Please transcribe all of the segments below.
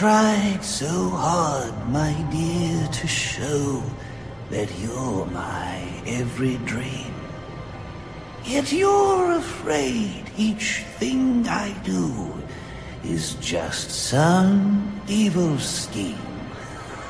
tried so hard, my dear, to show that you're my every dream. Yet you're afraid each thing I do is just some evil scheme.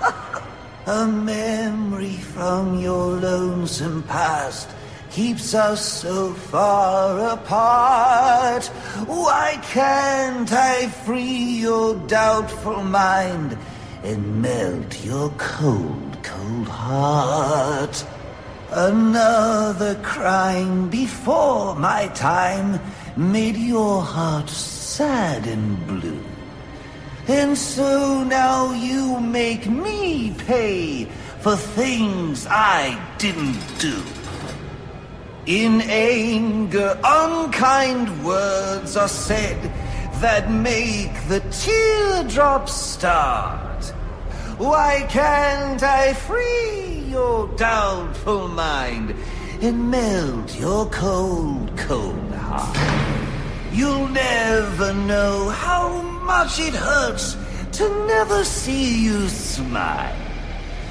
A memory from your lonesome past keeps us so far apart. Why can't I free your doubtful mind and melt your cold, cold heart? Another crime before my time made your heart sad and blue. And so now you make me pay for things I didn't do. In anger, unkind words are said that make the teardrops start. Why can't I free your doubtful mind and melt your cold, cold heart? You'll never know how much it hurts to never see you smile.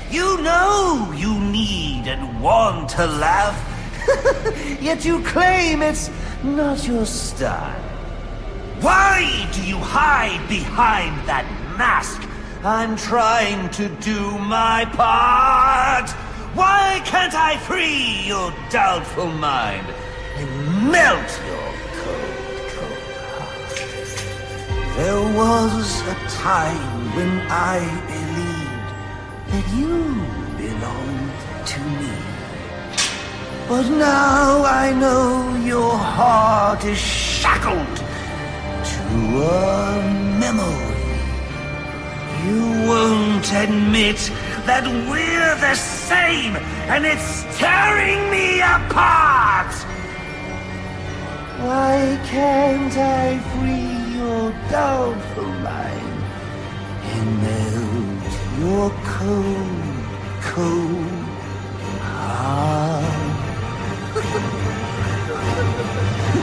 You know you need and want to laugh, yet you claim it's not your style. Why do you hide behind that mask? I'm trying to do my part. Why can't I free your doubtful mind and melt your cold, cold heart? There was a time when I believed that you belonged to me. But now I know your heart is shackled to a memory. You won't admit that we're the same, and it's tearing me apart! Why can't I free your doubtful mind and melt your cold, cold heart?